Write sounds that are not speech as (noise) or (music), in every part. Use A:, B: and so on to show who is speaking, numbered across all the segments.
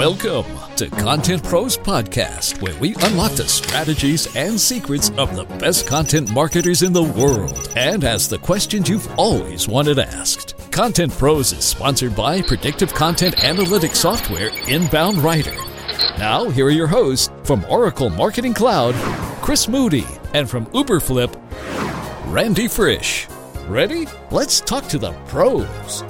A: Welcome to Content Pros Podcast, where we unlock the strategies and secrets of the best content marketers in the world and ask the questions you've always wanted asked. Content Pros is sponsored by predictive content analytics software Inbound Writer. Now, here are your hosts from Oracle Marketing Cloud, Chris Moody, and from Uberflip, Randy Frisch. Ready? Let's talk to the pros.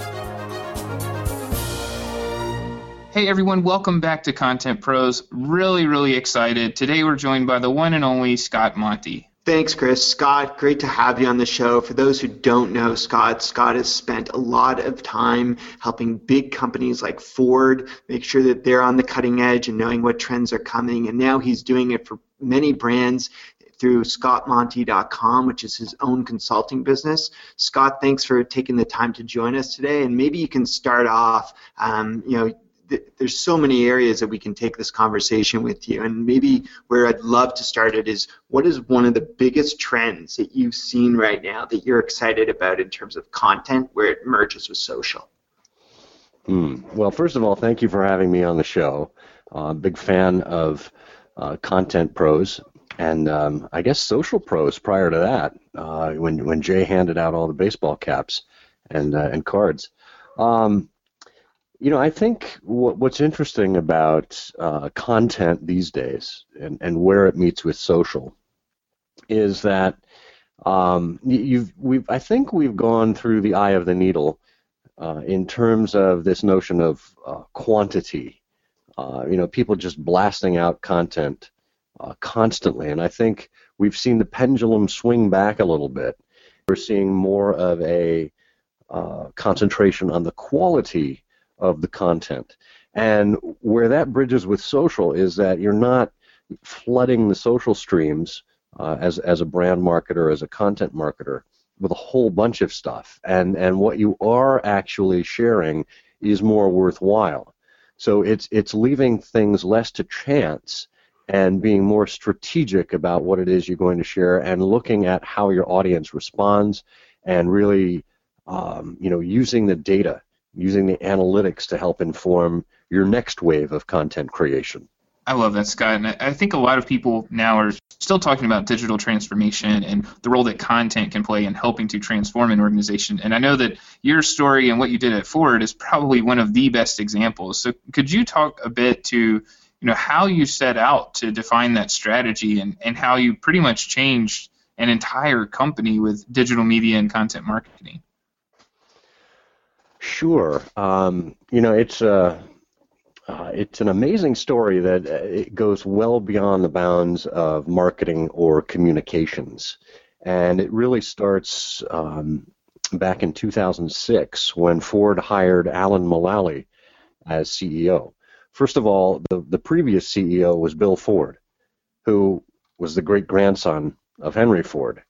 B: Hey everyone, welcome back to Content Pros. Really, really excited. Today we're joined by the one and only Scott Monty.
C: Thanks, Chris. Scott, great to have you on the show. For those who don't know Scott, Scott has spent a lot of time helping big companies like Ford make sure that they're on the cutting edge and knowing what trends are coming. And now he's doing it for many brands through scottmonty.com, which is his own consulting business. Scott, thanks for taking the time to join us today. And maybe you can start off, um, you know, there's so many areas that we can take this conversation with you. And maybe where I'd love to start it is what is one of the biggest trends that you've seen right now that you're excited about in terms of content where it merges with social?
D: Hmm. Well, first of all, thank you for having me on the show. Uh, big fan of uh, content pros and um, I guess social pros prior to that uh, when when Jay handed out all the baseball caps and uh, and cards. Um, you know, I think what, what's interesting about uh, content these days and, and where it meets with social is that um, you've we've I think we've gone through the eye of the needle uh, in terms of this notion of uh, quantity. Uh, you know, people just blasting out content uh, constantly, and I think we've seen the pendulum swing back a little bit. We're seeing more of a uh, concentration on the quality of the content. And where that bridges with social is that you're not flooding the social streams uh, as, as a brand marketer, as a content marketer, with a whole bunch of stuff. And, and what you are actually sharing is more worthwhile. So it's, it's leaving things less to chance and being more strategic about what it is you're going to share and looking at how your audience responds and really um, you know using the data using the analytics to help inform your next wave of content creation.
B: I love that, Scott. And I think a lot of people now are still talking about digital transformation and the role that content can play in helping to transform an organization. And I know that your story and what you did at Ford is probably one of the best examples. So could you talk a bit to you know how you set out to define that strategy and, and how you pretty much changed an entire company with digital media and content marketing?
D: Sure. Um, you know, it's a uh, uh, it's an amazing story that uh, it goes well beyond the bounds of marketing or communications, and it really starts um, back in 2006 when Ford hired Alan Mulally as CEO. First of all, the the previous CEO was Bill Ford, who was the great grandson of Henry Ford.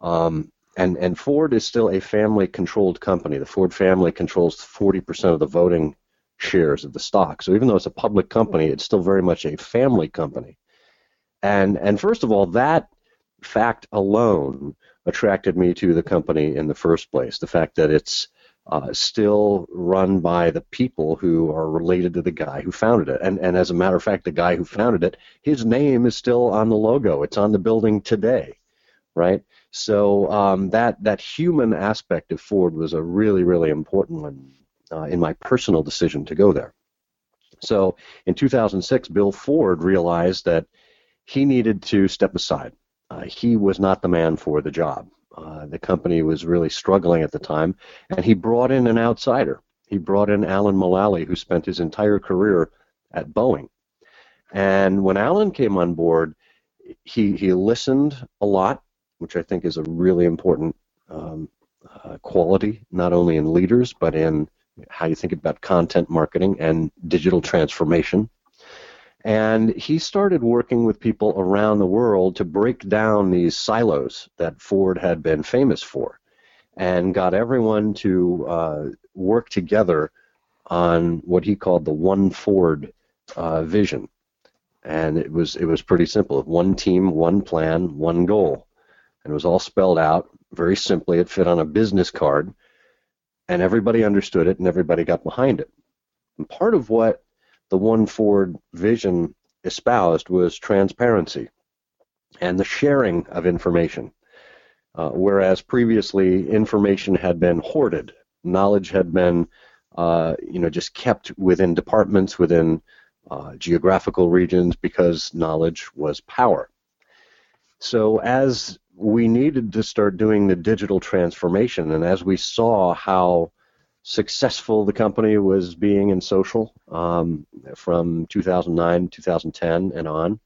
D: Um, and and Ford is still a family-controlled company. The Ford family controls 40% of the voting shares of the stock. So even though it's a public company, it's still very much a family company. And and first of all, that fact alone attracted me to the company in the first place. The fact that it's uh, still run by the people who are related to the guy who founded it. And, and as a matter of fact, the guy who founded it, his name is still on the logo. It's on the building today, right? So um, that that human aspect of Ford was a really really important one uh, in my personal decision to go there. So in 2006, Bill Ford realized that he needed to step aside. Uh, he was not the man for the job. Uh, the company was really struggling at the time, and he brought in an outsider. He brought in Alan Mulally, who spent his entire career at Boeing. And when Alan came on board, he he listened a lot which I think is a really important um, uh, quality, not only in leaders, but in how you think about content marketing and digital transformation. And he started working with people around the world to break down these silos that Ford had been famous for and got everyone to uh, work together on what he called the One Ford uh, vision. And it was it was pretty simple: one team, one plan, one goal and it was all spelled out very simply. It fit on a business card, and everybody understood it, and everybody got behind it. And part of what the one Ford vision espoused was transparency and the sharing of information. Uh, whereas previously information had been hoarded, knowledge had been, uh, you know, just kept within departments, within uh, geographical regions, because knowledge was power. So as we needed to start doing the digital transformation, and as we saw how successful the company was being in social um, from 2009, 2010, and on.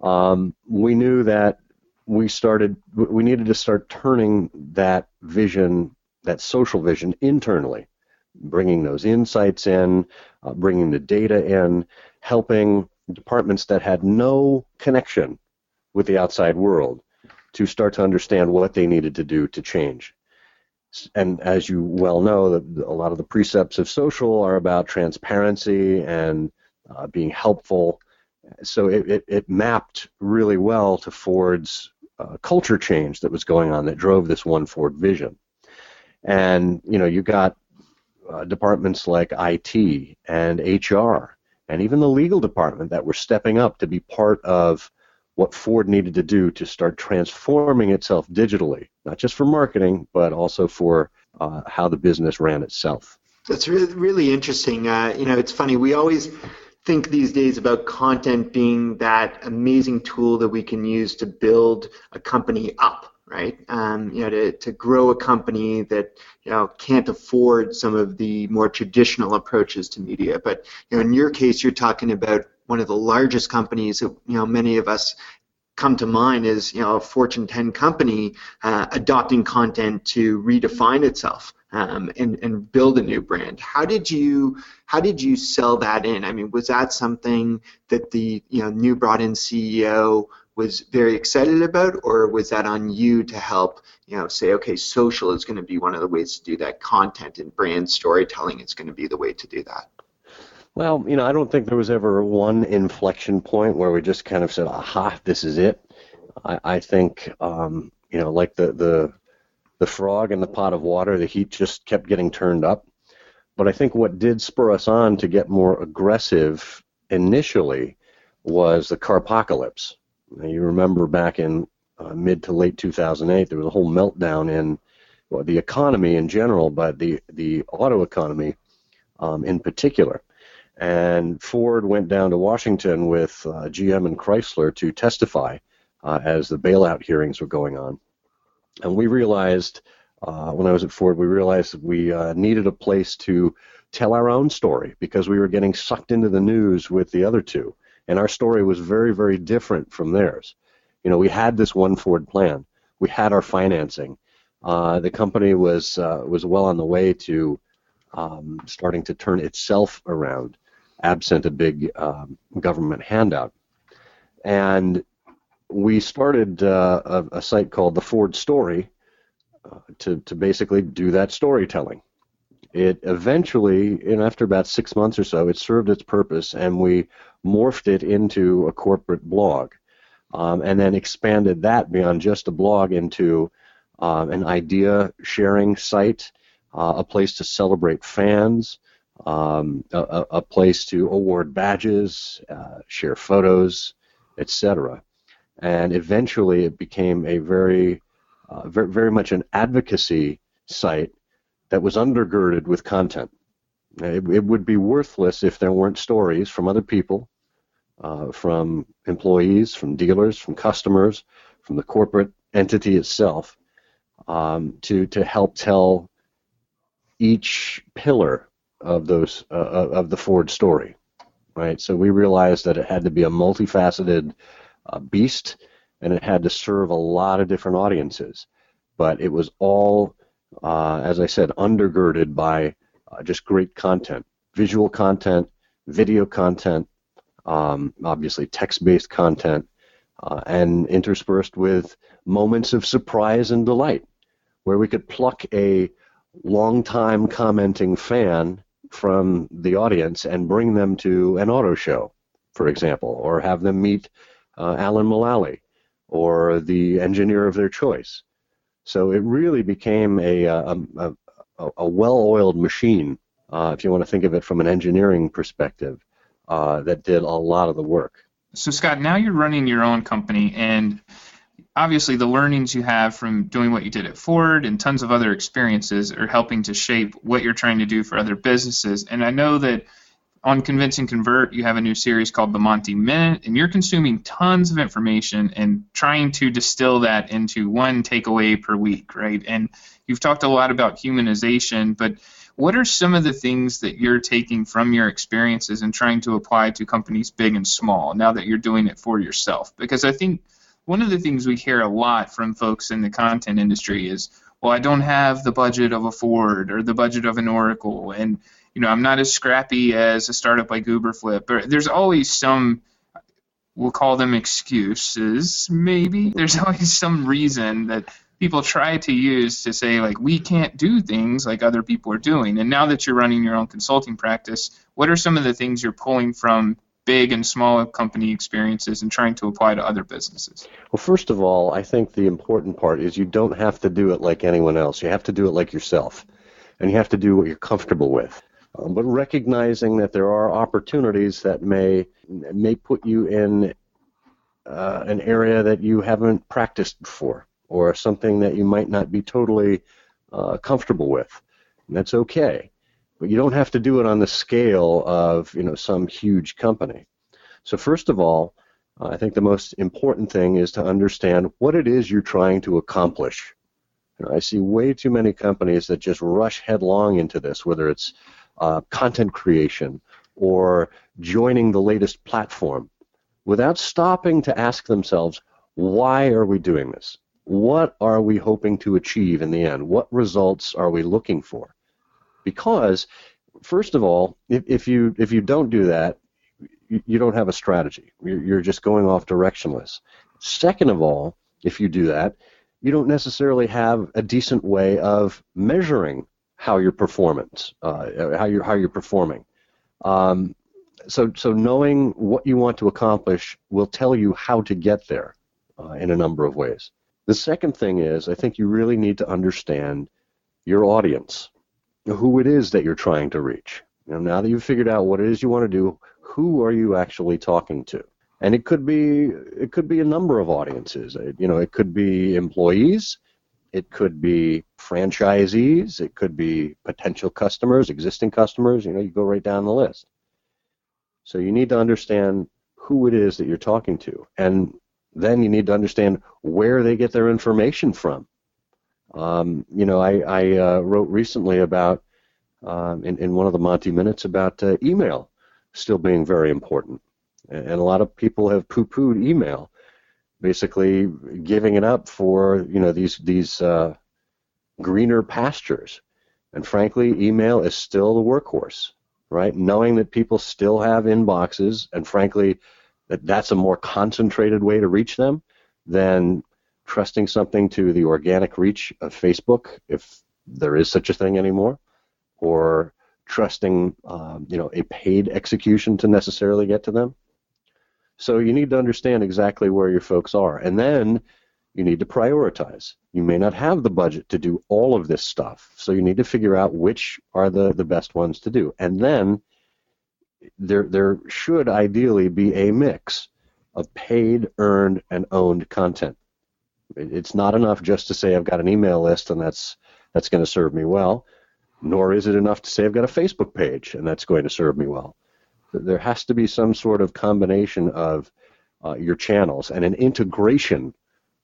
D: Um, we knew that we started, we needed to start turning that vision, that social vision, internally, bringing those insights in, uh, bringing the data in, helping departments that had no connection with the outside world to start to understand what they needed to do to change and as you well know, a lot of the precepts of social are about transparency and uh, being helpful. So it, it, it, mapped really well to Ford's uh, culture change that was going on that drove this one Ford vision. And you know, you got uh, departments like IT and HR and even the legal department that were stepping up to be part of what Ford needed to do to start transforming itself digitally, not just for marketing, but also for uh, how the business ran itself.
C: That's really, really interesting. Uh, you know, it's funny. We always think these days about content being that amazing tool that we can use to build a company up right? Um, you know, to, to grow a company that you know can't afford some of the more traditional approaches to media. But you know, in your case, you're talking about one of the largest companies that you know many of us come to mind is you know a Fortune 10 company uh, adopting content to redefine itself um, and and build a new brand. How did you how did you sell that in? I mean, was that something that the you know new brought in CEO was very excited about, or was that on you to help you know say, okay, social is going to be one of the ways to do that. Content and brand storytelling is going to be the way to do that.
D: Well, you know, I don't think there was ever one inflection point where we just kind of said, "Aha, this is it." I, I think, um, you know, like the the the frog in the pot of water, the heat just kept getting turned up. But I think what did spur us on to get more aggressive initially was the carpocalypse. Now, you remember back in uh, mid to late 2008, there was a whole meltdown in well, the economy in general, but the the auto economy um, in particular. And Ford went down to Washington with uh, GM and Chrysler to testify uh, as the bailout hearings were going on. And we realized, uh, when I was at Ford, we realized that we uh, needed a place to tell our own story because we were getting sucked into the news with the other two. And our story was very, very different from theirs. You know, we had this one Ford plan. We had our financing. Uh, the company was uh, was well on the way to um, starting to turn itself around absent a big um, government handout. And we started uh, a, a, site called the Ford Story uh, to, to basically do that storytelling. It eventually, and after about six months or so, it served its purpose, and we morphed it into a corporate blog, um, and then expanded that beyond just a blog into um, an idea sharing site, uh, a place to celebrate fans, um, a, a, place to award badges, uh, share photos, etc. And eventually, it became a very, uh, very, very much an advocacy site that was undergirded with content. It, it would be worthless if there weren't stories from other people, uh, from employees, from dealers, from customers, from the corporate entity itself, um, to to help tell each pillar of those uh, of the Ford story, right? So we realized that it had to be a multifaceted uh, beast, and it had to serve a lot of different audiences. But it was all, uh, as I said, undergirded by uh, just great content, visual content, video content, um, obviously text-based content, uh, and interspersed with moments of surprise and delight, where we could pluck a long-time commenting fan from the audience and bring them to an auto show, for example, or have them meet uh, Alan Mulally or the engineer of their choice. So it really became a, a, a, a well-oiled machine, uh, if you want to think of it from an engineering perspective, uh, that did a lot of the work.
B: So, Scott, now you're running your own company, and obviously the learnings you have from doing what you did at Ford and tons of other experiences are helping to shape what you're trying to do for other businesses. And I know that on Convince and Convert, you have a new series called the Monty Minute, and you're consuming tons of information and trying to distill that into one takeaway per week, right? And you've talked a lot about humanization, but what are some of the things that you're taking from your experiences and trying to apply to companies big and small now that you're doing it for yourself? Because I think one of the things we hear a lot from folks in the content industry is, well, I don't have the budget of a Ford or the budget of an Oracle, and you know, I'm not as scrappy as a startup like Uberflip. Or there's always some, we'll call them excuses, maybe. (laughs) There's always some reason that people try to use to say like we can't do things like other people are doing. And now that you're running your own consulting practice, what are some of the things you're pulling from big and small company experiences and trying to apply to other businesses?
D: Well, first of all, I think the important part is you don't have to do it like anyone else. You have to do it like yourself, and you have to do what you're comfortable with. Um, but recognizing that there are opportunities that may may put you in uh, an area that you haven't practiced before, or something that you might not be totally uh, comfortable with. And that's okay but you don't have to do it on the scale of you know some huge company. So first of all, I think the most important thing is to understand what it is you're trying to accomplish. You know, I see way too many companies that just rush headlong into this, whether it's uh, content creation or joining the latest platform, without stopping to ask themselves, why are we doing this? What are we hoping to achieve in the end? What results are we looking for? Because first of all, if, if you if you don't do that, you, you don't have a strategy. You're, you're just going off directionless. Second of all, if you do that, you don't necessarily have a decent way of measuring how your performance, uh, how you're how you're performing. Um, so so knowing what you want to accomplish will tell you how to get there uh, in a number of ways. The second thing is, I think you really need to understand your audience who it is that you're trying to reach. You know, now that you've figured out what it is you want to do, who are you actually talking to? And it could be it could be a number of audiences. It, you know, it could be employees, it could be franchisees, it could be potential customers, existing customers. You know, you go right down the list. So you need to understand who it is that you're talking to, and then you need to understand where they get their information from. Um, you know, I, I uh, wrote recently about um, in, in one of the Monty Minutes about uh, email still being very important, and, a lot of people have poo-pooed email, basically giving it up for you know these these uh, greener pastures. And frankly, email is still the workhorse, right? Knowing that people still have inboxes, and frankly, that that's a more concentrated way to reach them than trusting something to the organic reach of Facebook, if there is such a thing anymore, or trusting um, you know a paid execution to necessarily get to them. So you need to understand exactly where your folks are, and then you need to prioritize. You may not have the budget to do all of this stuff, so you need to figure out which are the, the best ones to do, and then there there should ideally be a mix of paid, earned, and owned content. It's not enough just to say I've got an email list and that's that's going to serve me well, nor is it enough to say I've got a Facebook page and that's going to serve me well. There has to be some sort of combination of uh, your channels and an integration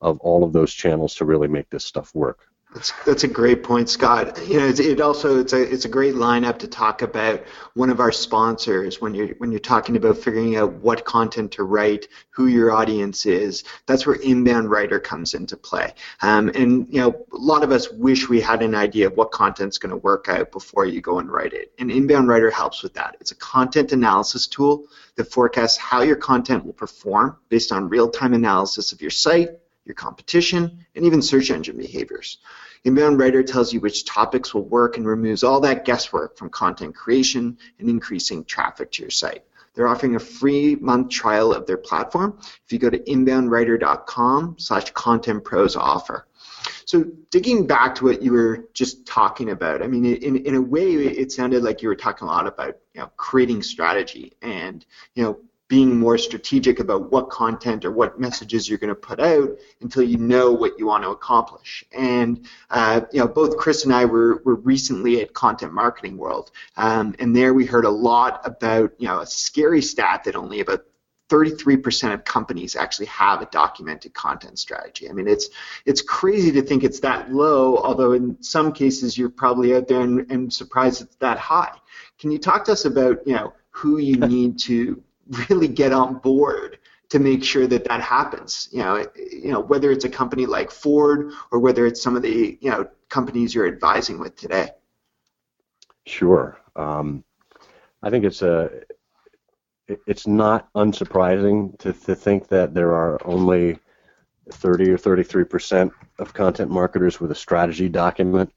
D: of all of those channels to really make this stuff work.
C: That's that's a great point, Scott. You know, it's, it also it's a it's a great lineup to talk about one of our sponsors when you're when you're talking about figuring out what content to write, who your audience is. That's where Inbound Writer comes into play. Um, and you know, a lot of us wish we had an idea of what content's going to work out before you go and write it. And Inbound Writer helps with that. It's a content analysis tool that forecasts how your content will perform based on real-time analysis of your site your competition, and even search engine behaviors. Inbound Writer tells you which topics will work and removes all that guesswork from content creation and increasing traffic to your site. They're offering a free month trial of their platform if you go to inboundwriter.com slash contentpros offer. So digging back to what you were just talking about, I mean, in, in a way, it sounded like you were talking a lot about you know creating strategy and you know being more strategic about what content or what messages you're going to put out until you know what you want to accomplish. And uh, you know, both Chris and I were, were recently at Content Marketing World, um, and there we heard a lot about you know a scary stat that only about 33% of companies actually have a documented content strategy. I mean, it's it's crazy to think it's that low, although in some cases you're probably out there and, and surprised it's that high. Can you talk to us about you know who you (laughs) need to really get on board to make sure that that happens. You know, you know whether it's a company like Ford or whether it's some of the you know companies you're advising with today.
D: Sure. Um, I think it's a it's not unsurprising to, to think that there are only 30 or 33 percent of content marketers with a strategy document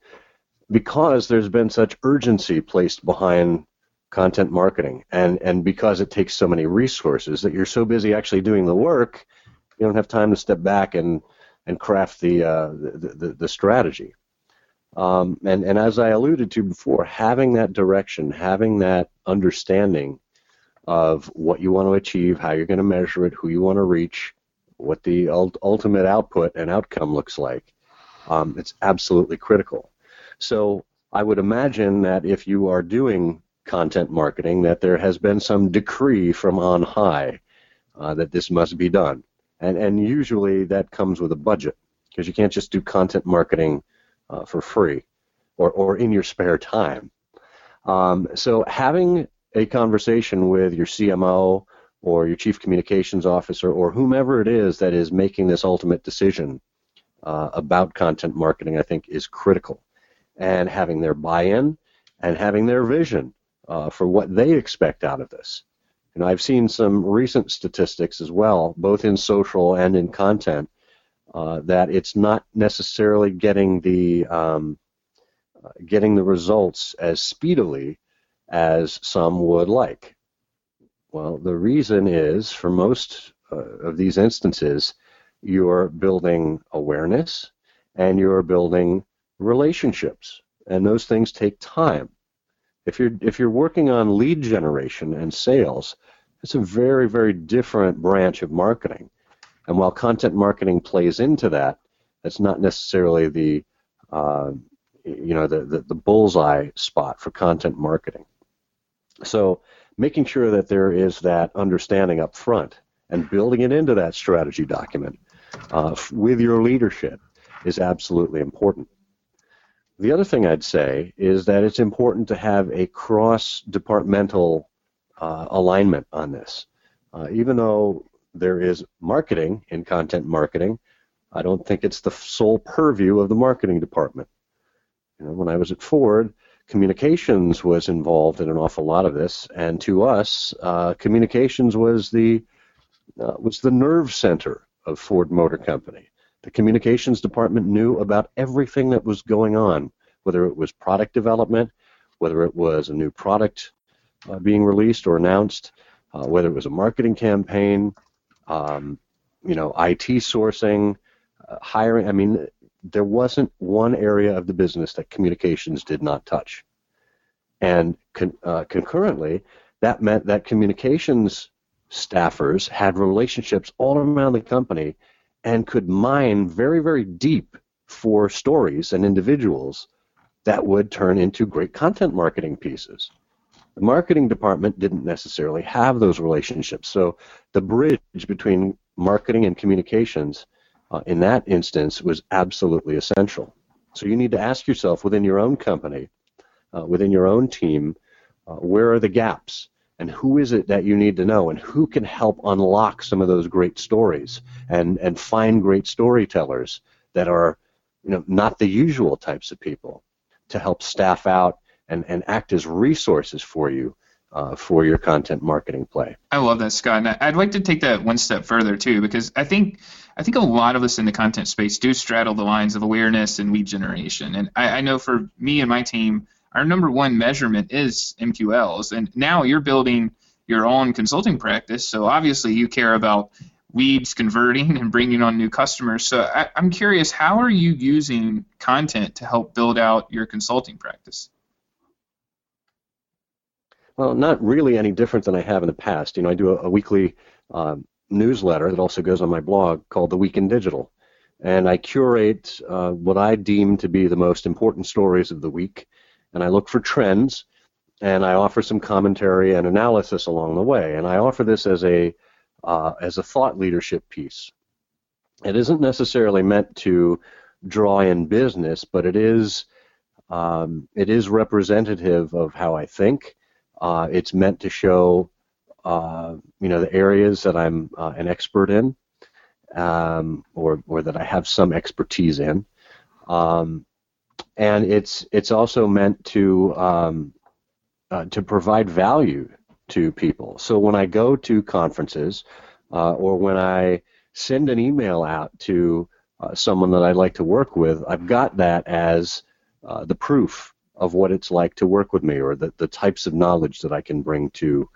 D: because there's been such urgency placed behind content marketing. And and because it takes so many resources that you're so busy actually doing the work you don't have time to step back and and craft the uh, the, the, the, strategy. Um, and and as I alluded to before having that direction having that understanding of what you want to achieve how you're going to measure it who you want to reach what the ult- ultimate output and outcome looks like um, it's absolutely critical. So I would imagine that if you are doing content marketing that there has been some decree from on high uh, that this must be done. And, and usually that comes with a budget because you can't just do content marketing uh, for free or, or in your spare time. Um, so having a conversation with your CMO or your chief communications officer or whomever it is that is making this ultimate decision uh, about content marketing, I think, is critical. And having their buy-in and having their vision uh, for what they expect out of this. And I've seen some recent statistics as well, both in social and in content, uh, that it's not necessarily getting the um, uh, getting the results as speedily as some would like. Well, the reason is for most uh, of these instances, you're building awareness and you're building relationships, and those things take time. If you're if you're working on lead generation and sales, it's a very very different branch of marketing. And while content marketing plays into that, it's not necessarily the uh, you know the, the the bullseye spot for content marketing. So making sure that there is that understanding up front and building it into that strategy document uh, with your leadership is absolutely important. The other thing I'd say is that it's important to have a cross-departmental uh, alignment on this. Uh, even though there is marketing in content marketing, I don't think it's the sole purview of the marketing department. You know, when I was at Ford, communications was involved in an awful lot of this, and to us, uh, communications was the uh, was the nerve center of Ford Motor Company. The communications department knew about everything that was going on, whether it was product development, whether it was a new product uh, being released or announced, uh, whether it was a marketing campaign, um, you know, IT sourcing, uh, hiring. I mean, there wasn't one area of the business that communications did not touch. And con- uh, concurrently, that meant that communications staffers had relationships all around the company and could mine very, very deep for stories and individuals that would turn into great content marketing pieces. The marketing department didn't necessarily have those relationships. So the bridge between marketing and communications uh, in that instance was absolutely essential. So you need to ask yourself within your own company, uh, within your own team, uh, where are the gaps? And who is it that you need to know and who can help unlock some of those great stories and and find great storytellers that are you know not the usual types of people to help staff out and, and act as resources for you uh, for your content marketing play.
B: I love that, Scott. And I'd like to take that one step further too, because I think I think a lot of us in the content space do straddle the lines of awareness and lead generation. And I, I know for me and my team, our number one measurement is MQLs. And now you're building your own consulting practice, so obviously you care about leads converting and bringing on new customers. So I, I'm curious, how are you using content to help build out your consulting practice?
D: Well, not really any different than I have in the past. You know, I do a, a weekly uh, newsletter that also goes on my blog called The Week in Digital, and I curate uh, what I deem to be the most important stories of the week, and I look for trends, and I offer some commentary and analysis along the way, and I offer this as a uh, as a thought leadership piece. It isn't necessarily meant to draw in business, but it is um, it is representative of how I think. Uh, it's meant to show, uh, you know, the areas that I'm uh, an expert in, um, or or that I have some expertise in, um, and it's it's also meant to um, uh, to provide value to people. So when I go to conferences, uh, or when I send an email out to uh, someone that I'd like to work with, I've got that as the proof of what it's like to work with me or the, the types of knowledge that I can bring to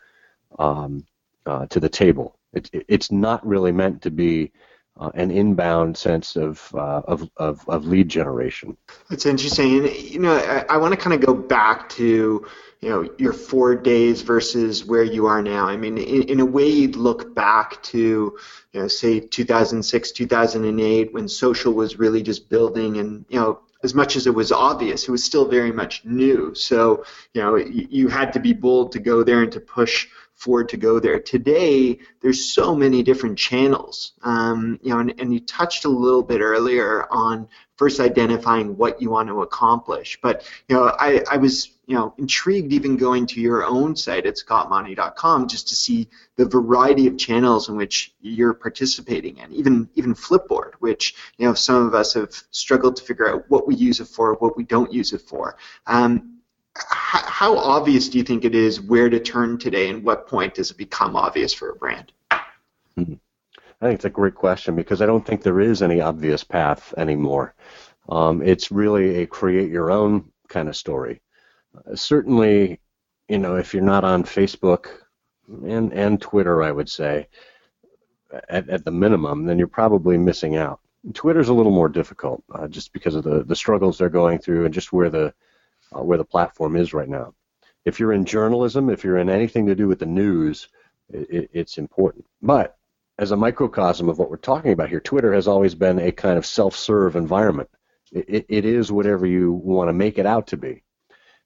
D: um, uh, to the table. It, it's not really meant to be uh, an inbound sense of, uh, of, of, of, lead generation.
C: That's interesting. You know, I, I want to kind of go back to, you know, your Ford days versus where you are now. I mean, in, in a way, you'd look back to, you know, say 2006, 2008, when social was really just building and, you know, as much as it was obvious, it was still very much new. So, you know, you had to be bold to go there and to push Ford to go there. Today, there's so many different channels. Um, you know, and, and you touched a little bit earlier on first identifying what you want to accomplish. But you know, I, I was you know intrigued even going to your own site at scottmonty.com just to see the variety of channels in which you're participating in. Even even Flipboard, which you know some of us have struggled to figure out what we use it for, what we don't use it for. Um, how obvious do you think it is where to turn today, and what point does it become obvious for a brand?
D: Mm-hmm. I think it's a great question because I don't think there is any obvious path anymore. Um, it's really a create your own kind of story. Uh, certainly, you know, if you're not on Facebook and and Twitter, I would say, at, at the minimum, then you're probably missing out. Twitter's a little more difficult, uh, just because of the, the struggles they're going through and just where the uh, where the platform is right now. If you're in journalism, if you're in anything to do with the news, it, it's important. But as a microcosm of what we're talking about here, Twitter has always been a kind of self-serve environment. It, it is whatever you want to make it out to be.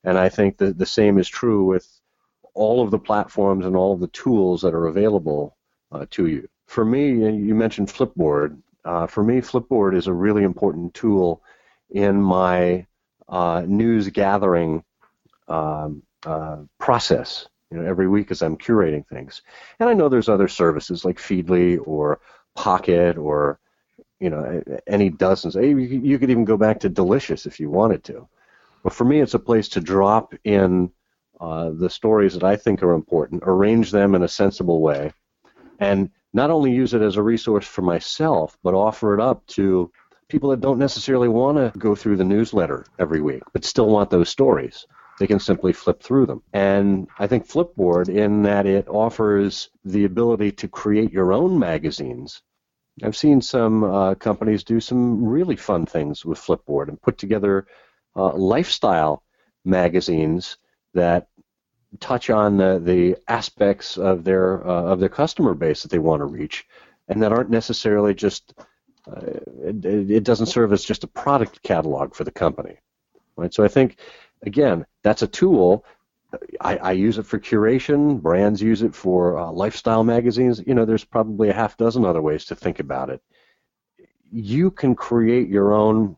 D: And I think that the same is true with all of the platforms and all of the tools that are available uh, to you. For me, you mentioned Flipboard. Uh, for me, Flipboard is a really important tool in my uh, news gathering um, uh, process you know, every week as I'm curating things. And I know there's other services like Feedly or Pocket or you know any dozens. You could even go back to Delicious if you wanted to. But for me, it's a place to drop in uh, the stories that I think are important, arrange them in a sensible way, and not only use it as a resource for myself, but offer it up to people that don't necessarily want to go through the newsletter every week, but still want those stories they can simply flip through them. And I think Flipboard, in that it offers the ability to create your own magazines. I've seen some uh, companies do some really fun things with Flipboard and put together uh, lifestyle magazines that touch on the, the aspects of their uh, of their customer base that they want to reach, and that aren't necessarily just uh, it, it doesn't serve as just a product catalog for the company. Right? So I think again, that's a tool. I, I, use it for curation. Brands use it for uh, lifestyle magazines. You know, there's probably a half dozen other ways to think about it. You can create your own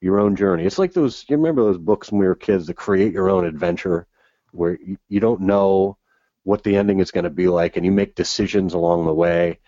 D: your own journey. It's like those. You remember those books when we were kids, the Create Your Own Adventure, where you, you don't know what the ending is going to be like, and you make decisions along the way,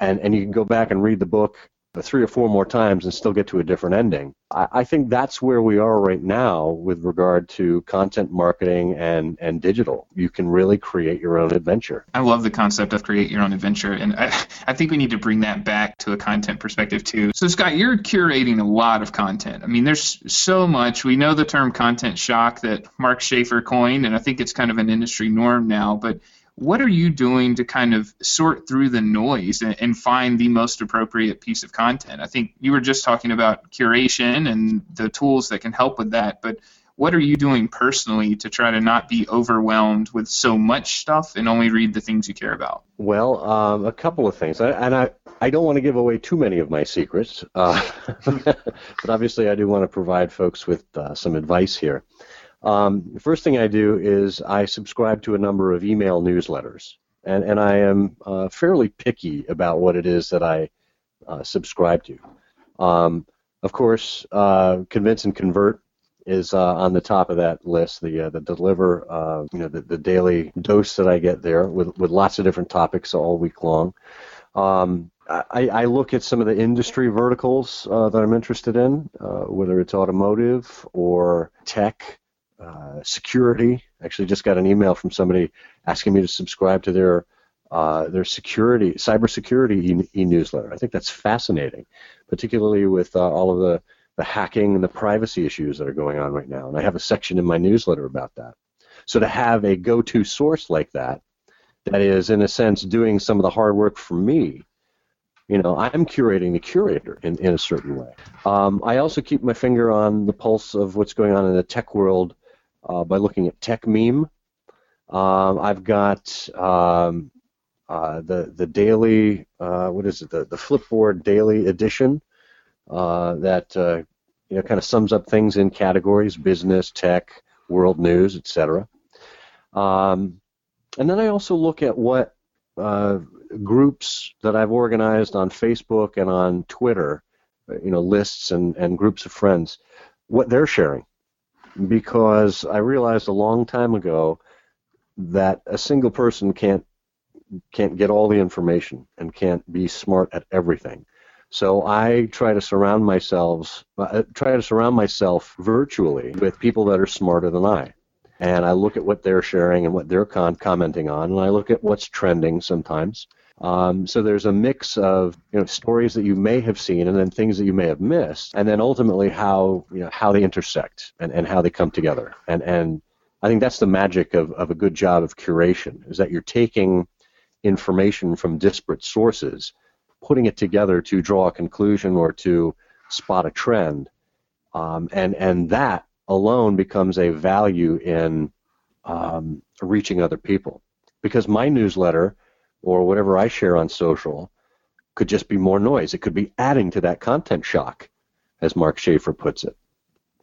D: and and you can go back and read the book three or four more times and still get to a different ending. I, I, think that's where we are right now with regard to content marketing and, and digital. You can really create your own adventure.
B: I love the concept of create your own adventure, and I, I think we need to bring that back to a content perspective too. So, Scott, you're curating a lot of content. I mean, there's so much. We know the term content shock that Mark Schaefer coined, and I think it's kind of an industry norm now, but what are you doing to kind of sort through the noise and, and, find the most appropriate piece of content? I think you were just talking about curation and the tools that can help with that, but what are you doing personally to try to not be overwhelmed with so much stuff and only read the things you care about?
D: Well, um, a couple of things, I, and I, I don't want to give away too many of my secrets, uh, (laughs) but obviously I do want to provide folks with uh, some advice here. Um, the first thing I do is I subscribe to a number of email newsletters, and, and I am uh, fairly picky about what it is that I uh, subscribe to. Um, of course, uh, Convince and Convert is uh, on the top of that list. The uh, the deliver, uh, you know, the, the daily dose that I get there with with lots of different topics all week long. Um, I, I, look at some of the industry verticals uh, that I'm interested in, uh, whether it's automotive or tech uh, security. Actually, just got an email from somebody asking me to subscribe to their uh, their security, cybersecurity e- newsletter. I think that's fascinating, particularly with uh, all of the, the hacking and the privacy issues that are going on right now. And I have a section in my newsletter about that. So to have a go-to source like that, that is in a sense doing some of the hard work for me, you know, I'm curating the curator in, in a certain way. Um, I also keep my finger on the pulse of what's going on in the tech world uh, by looking at Techmeme. Um, I've got um, uh, the the daily uh, what is it the the Flipboard daily edition uh, that uh, you know kind of sums up things in categories business, tech, world news, etc. Um, and then I also look at what uh, groups that I've organized on Facebook and on Twitter, you know, lists and, and groups of friends, what they're sharing because I realized a long time ago that a single person can't can't get all the information and can't be smart at everything. So I try to surround myself uh, try to surround myself virtually with people that are smarter than I. And I look at what they're sharing and what they're con- commenting on, and I look at what's trending sometimes. Um, so there's a mix of you know stories that you may have seen and then things that you may have missed, and then ultimately how you know how they intersect and, and how they come together. And and I think that's the magic of, of a good job of curation is that you're taking information from disparate sources, putting it together to draw a conclusion or to spot a trend, um, and and that alone becomes a value in um, reaching other people. Because my newsletter or whatever I share on social could just be more noise. It could be adding to that content shock, as Mark Schaefer puts it.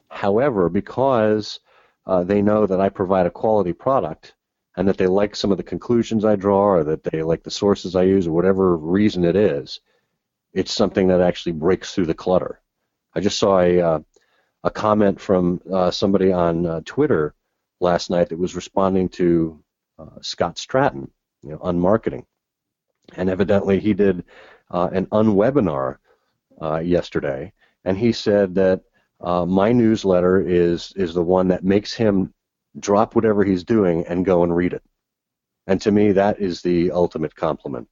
D: However, because uh, they know that I provide a quality product and that they like some of the conclusions I draw or that they like the sources I use or whatever reason it is, it's something that actually breaks through the clutter. I just saw a, uh, a comment from uh, somebody on uh, Twitter last night that was responding to uh, Scott Stratten you know. And evidently, he did uh, an unwebinar uh, yesterday, and he said that uh, my newsletter is is the one that makes him drop whatever he's doing and go and read it. And to me, that is the ultimate compliment.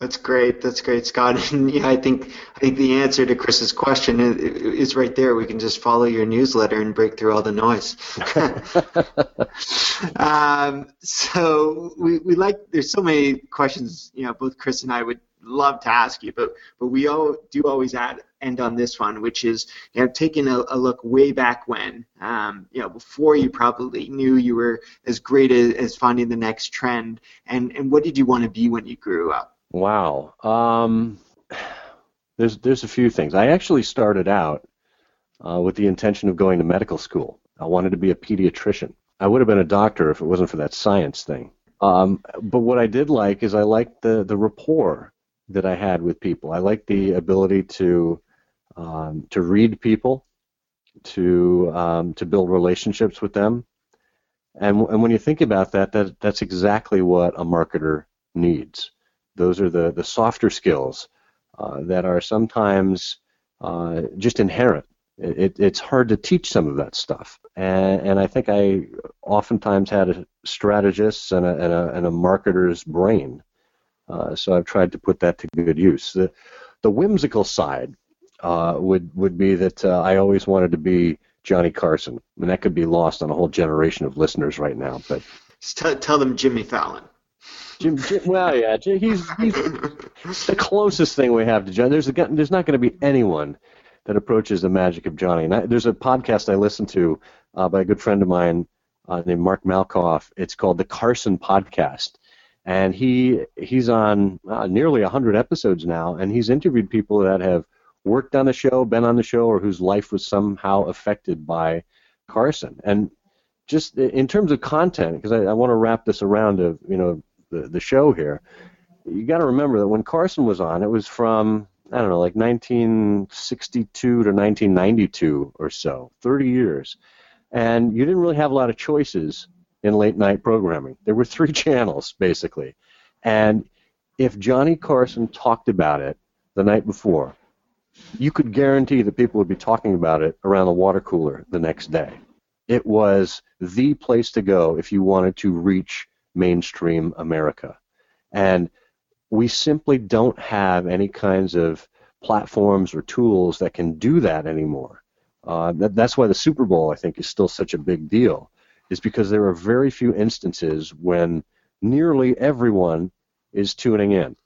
C: That's great. That's great, Scott. (laughs) And yeah, I think I think the answer to Chris's question is, is right there. We can just follow your newsletter and break through all the noise. (laughs) (laughs) um, so we, we like. There's so many questions. You know, both Chris and I would love to ask you, but but we all do always add end on this one, which is you know taking a, a look way back when, um, you know, before you probably knew you were as great as, as finding the next trend, and and what did you want to be when you grew up?
D: Wow. Um, there's there's a few things. I actually started out uh, with the intention of going to medical school. I wanted to be a pediatrician. I would have been a doctor if it wasn't for that science thing. Um, but what I did like is I liked the the rapport that I had with people. I liked the ability to um, to read people, to um, to build relationships with them, and and when you think about that, that that's exactly what a marketer needs. Those are the, the softer skills uh, that are sometimes uh, just inherent. It, it's hard to teach some of that stuff. And, and I think I oftentimes had a strategist and a, and a, and a marketer's brain. Uh, so I've tried to put that to good use. The, the whimsical side uh, would, would be that uh, I always wanted to be Johnny Carson. and that could be lost on a whole generation of listeners right now. But
C: T- tell them Jimmy Fallon.
D: Jim, Jim, well, yeah, he's he's the closest thing we have to John. There's a, there's not going to be anyone that approaches the magic of Johnny. And I, there's a podcast I listen to uh, by a good friend of mine uh, named Mark Malkoff. It's called the Carson Podcast, and he he's on uh, nearly 100 episodes now, and he's interviewed people that have worked on the show, been on the show, or whose life was somehow affected by Carson. And just in terms of content, because I, I want to wrap this around of you know the the show here. You got to remember that when Carson was on, it was from I don't know, like 1962 to 1992 or so, 30 years. And you didn't really have a lot of choices in late night programming. There were three (laughs) channels, basically. And if Johnny Carson talked about it the night before, you could guarantee that people would be talking about it around the water cooler the next day. It was the place to go if you wanted to reach mainstream America. And we simply don't have any kinds of platforms or tools that can do that anymore. Uh, that, that's why the Super Bowl, I think, is still such a big deal, is because there are very few instances when nearly everyone is tuning in,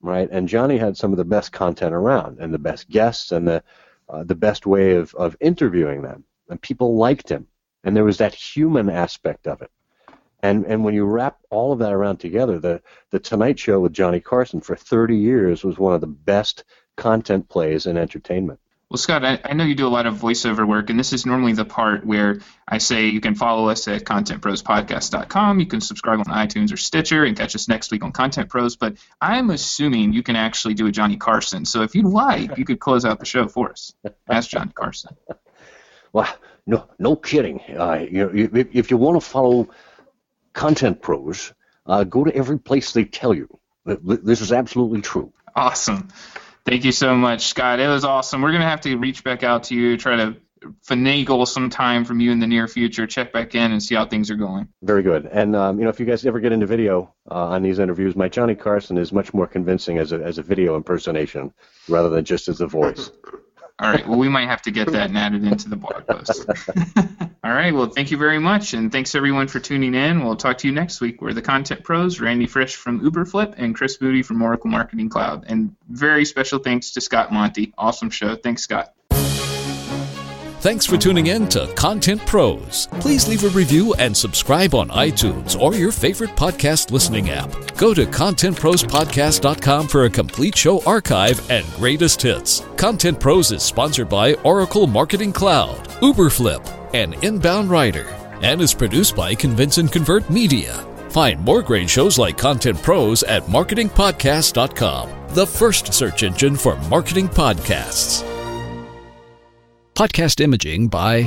D: right? And Johnny had some of the best content around, and the best guests, and the uh, the best way of, of interviewing them, and people liked him, and there was that human aspect of it. And and when you wrap all of that around together, the the Tonight Show with Johnny Carson for 30 years was one of the best content plays in entertainment.
B: Well, Scott, I, I, know you do a lot of voiceover work, and this is normally the part where I say you can follow us at contentprospodcast.com. You can subscribe on iTunes or Stitcher and catch us next week on Content Pros. But I'm assuming you can actually do a Johnny Carson. So if you'd like, you could close out the show for us. Ask Johnny Carson. (laughs)
D: Well, no, no kidding. Uh, you, you, if you want to follow content pros, uh, go to every place they tell you. This is absolutely true.
B: Awesome. Thank you so much, Scott. It was awesome. We're going to have to reach back out to you, try to finagle some time from you in the near future, check back in and see how things are going.
D: Very good. And um, you know, if you guys ever get into video uh, on these interviews, my Johnny Carson is much more convincing as a as a video impersonation rather than just as a voice.
B: All right. Well, we might have to get that and add it into the blog post. (laughs) All right. Well, thank you very much, and thanks everyone for tuning in. We'll talk to you next week. We're the Content Pros, Randy Frisch from Uberflip and Chris Moody from Oracle Marketing Cloud. And very special thanks to Scott Monty. Awesome show. Thanks, Scott.
A: Thanks for tuning in to Content Pros. Please leave a review and subscribe on iTunes or your favorite podcast listening app. Go to contentprospodcast.com for a complete show archive and greatest hits. Content Pros is sponsored by Oracle Marketing Cloud, Uberflip, and Inbound Writer, and is produced by Convince and Convert Media. Find more great shows like Content Pros at marketingpodcast.com, the first search engine for marketing podcasts. Podcast imaging by.